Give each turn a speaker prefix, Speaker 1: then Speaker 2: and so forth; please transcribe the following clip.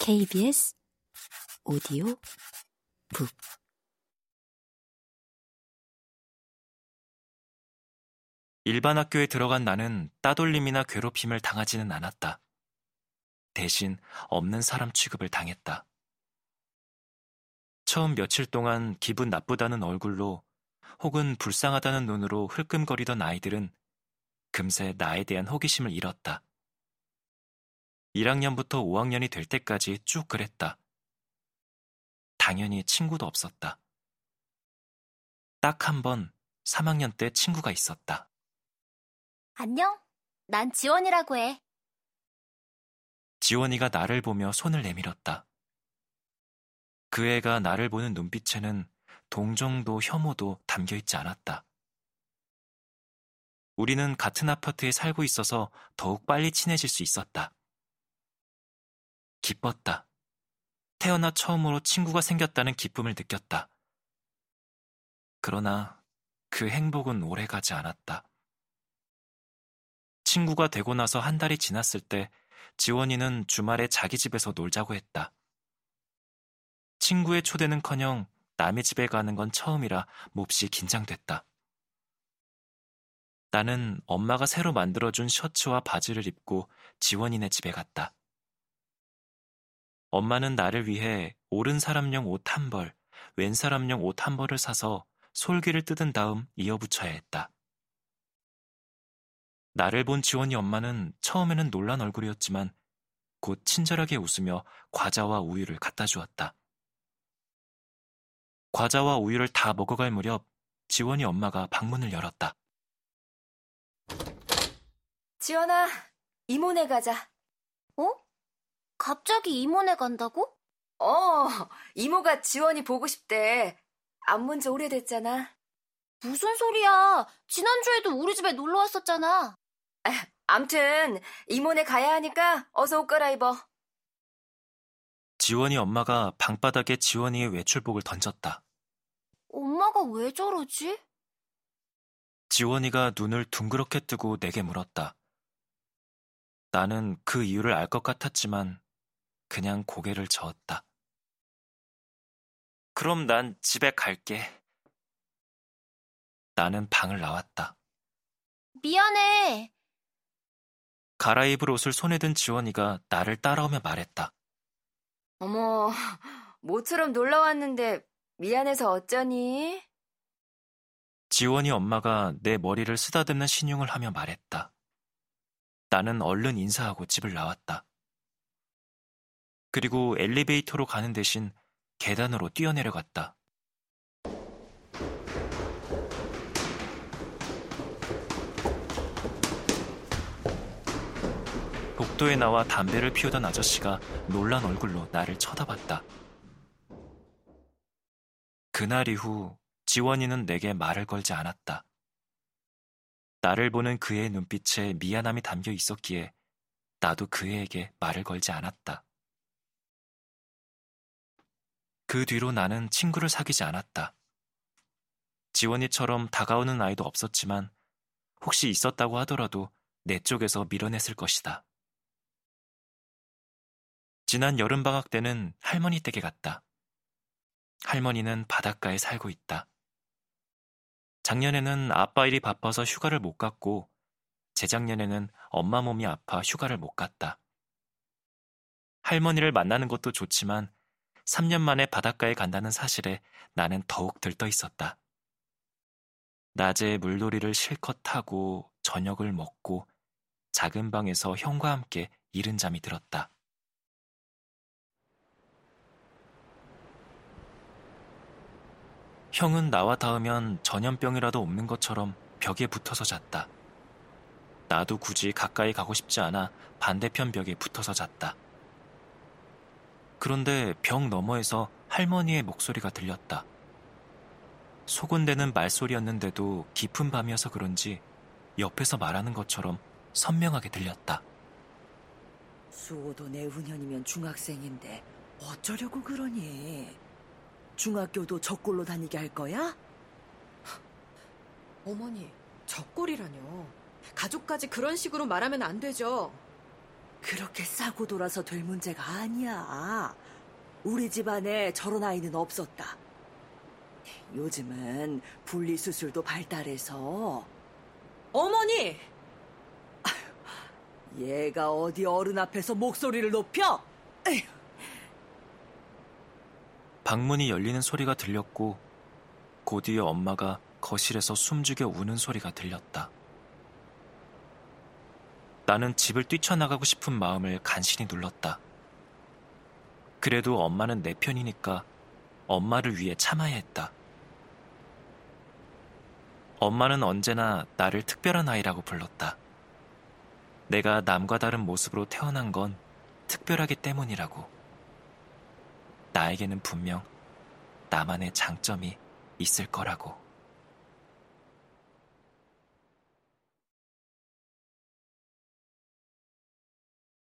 Speaker 1: KBS 오디오 북
Speaker 2: 일반 학교에 들어간 나는 따돌림이나 괴롭힘을 당하지는 않았다. 대신 없는 사람 취급을 당했다. 처음 며칠 동안 기분 나쁘다는 얼굴로 혹은 불쌍하다는 눈으로 흘끔거리던 아이들은 금세 나에 대한 호기심을 잃었다. 1학년부터 5학년이 될 때까지 쭉 그랬다. 당연히 친구도 없었다. 딱 한 번 3학년 때 친구가 있었다.
Speaker 3: 안녕. 난 지원이라고 해.
Speaker 2: 지원이가 나를 보며 손을 내밀었다. 그 애가 나를 보는 눈빛에는 동정도 혐오도 담겨 있지 않았다. 우리는 같은 아파트에 살고 있어서 더욱 빨리 친해질 수 있었다. 기뻤다. 태어나 처음으로 친구가 생겼다는 기쁨을 느꼈다. 그러나 그 행복은 오래 가지 않았다. 친구가 되고 나서 한 달이 지났을 때 지원이는 주말에 자기 집에서 놀자고 했다. 친구의 초대는 커녕 남의 집에 가는 건 처음이라 몹시 긴장됐다. 나는 엄마가 새로 만들어준 셔츠와 바지를 입고 지원이네 집에 갔다. 엄마는 나를 위해 오른 사람용 옷 한 벌, 왼 사람용 옷 한 벌을 사서 솔기를 뜯은 다음 이어붙여야 했다. 나를 본 지원이 엄마는 처음에는 놀란 얼굴이었지만 곧 친절하게 웃으며 과자와 우유를 갖다 주었다. 과자와 우유를 다 먹어갈 무렵 지원이 엄마가 방문을 열었다.
Speaker 4: 지원아, 이모네 가자.
Speaker 3: 어? 갑자기 이모네 간다고?
Speaker 4: 어, 이모가 지원이 보고 싶대. 안 본 지 오래됐잖아.
Speaker 3: 무슨 소리야. 지난주에도 우리 집에 놀러 왔었잖아.
Speaker 4: 아, 암튼 이모네 가야 하니까 어서 옷 갈아입어.
Speaker 2: 지원이 엄마가 방바닥에 지원이의 외출복을 던졌다.
Speaker 3: 엄마가 왜 저러지?
Speaker 2: 지원이가 눈을 둥그렇게 뜨고 내게 물었다. 나는 그 이유를 알 것 같았지만 그냥 고개를 저었다. 그럼 난 집에 갈게. 나는 방을 나왔다.
Speaker 3: 미안해.
Speaker 2: 갈아입을 옷을 손에 든 지원이가 나를 따라오며 말했다.
Speaker 4: 어머, 모처럼 놀러 왔는데 미안해서 어쩌니?
Speaker 2: 지원이 엄마가 내 머리를 쓰다듬는 신용을 하며 말했다. 나는 얼른 인사하고 집을 나왔다. 그리고 엘리베이터로 가는 대신 계단으로 뛰어내려갔다. 복도에 나와 담배를 피우던 아저씨가 놀란 얼굴로 나를 쳐다봤다. 그날 이후 지원이는 내게 말을 걸지 않았다. 나를 보는 그의 눈빛에 미안함이 담겨 있었기에 나도 그애에게 말을 걸지 않았다. 그 뒤로 나는 친구를 사귀지 않았다. 지원이처럼 다가오는 아이도 없었지만 혹시 있었다고 하더라도 내 쪽에서 밀어냈을 것이다. 지난 여름방학 때는 할머니 댁에 갔다. 할머니는 바닷가에 살고 있다. 작년에는 아빠 일이 바빠서 휴가를 못 갔고, 재작년에는 엄마 몸이 아파 휴가를 못 갔다. 할머니를 만나는 것도 좋지만 3년 만에 바닷가에 간다는 사실에 나는 더욱 들떠 있었다. 낮에 물놀이를 실컷 하고 저녁을 먹고 작은 방에서 형과 함께 이른 잠이 들었다. 형은 나와 닿으면 전염병이라도 없는 것처럼 벽에 붙어서 잤다. 나도 굳이 가까이 가고 싶지 않아 반대편 벽에 붙어서 잤다. 그런데 벽 너머에서 할머니의 목소리가 들렸다. 소곤대는 말소리였는데도 깊은 밤이어서 그런지 옆에서 말하는 것처럼 선명하게 들렸다.
Speaker 5: 수호도 내후년이면 중학생인데 어쩌려고 그러니? 중학교도 저꼴로 다니게 할 거야?
Speaker 6: 어머니, 저꼴이라뇨. 가족까지 그런 식으로 말하면 안 되죠.
Speaker 5: 그렇게 싸고 돌아서 될 문제가 아니야. 우리 집안에 저런 아이는 없었다. 요즘은 분리수술도 발달해서 어머니! 얘가 어디 어른 앞에서 목소리를 높여?
Speaker 2: 방문이 열리는 소리가 들렸고 곧이어 엄마가 거실에서 숨죽여 우는 소리가 들렸다. 나는 집을 뛰쳐나가고 싶은 마음을 간신히 눌렀다. 그래도 엄마는 내 편이니까 엄마를 위해 참아야 했다. 엄마는 언제나 나를 특별한 아이라고 불렀다. 내가 남과 다른 모습으로 태어난 건 특별하기 때문이라고. 나에게는 분명 나만의 장점이 있을 거라고.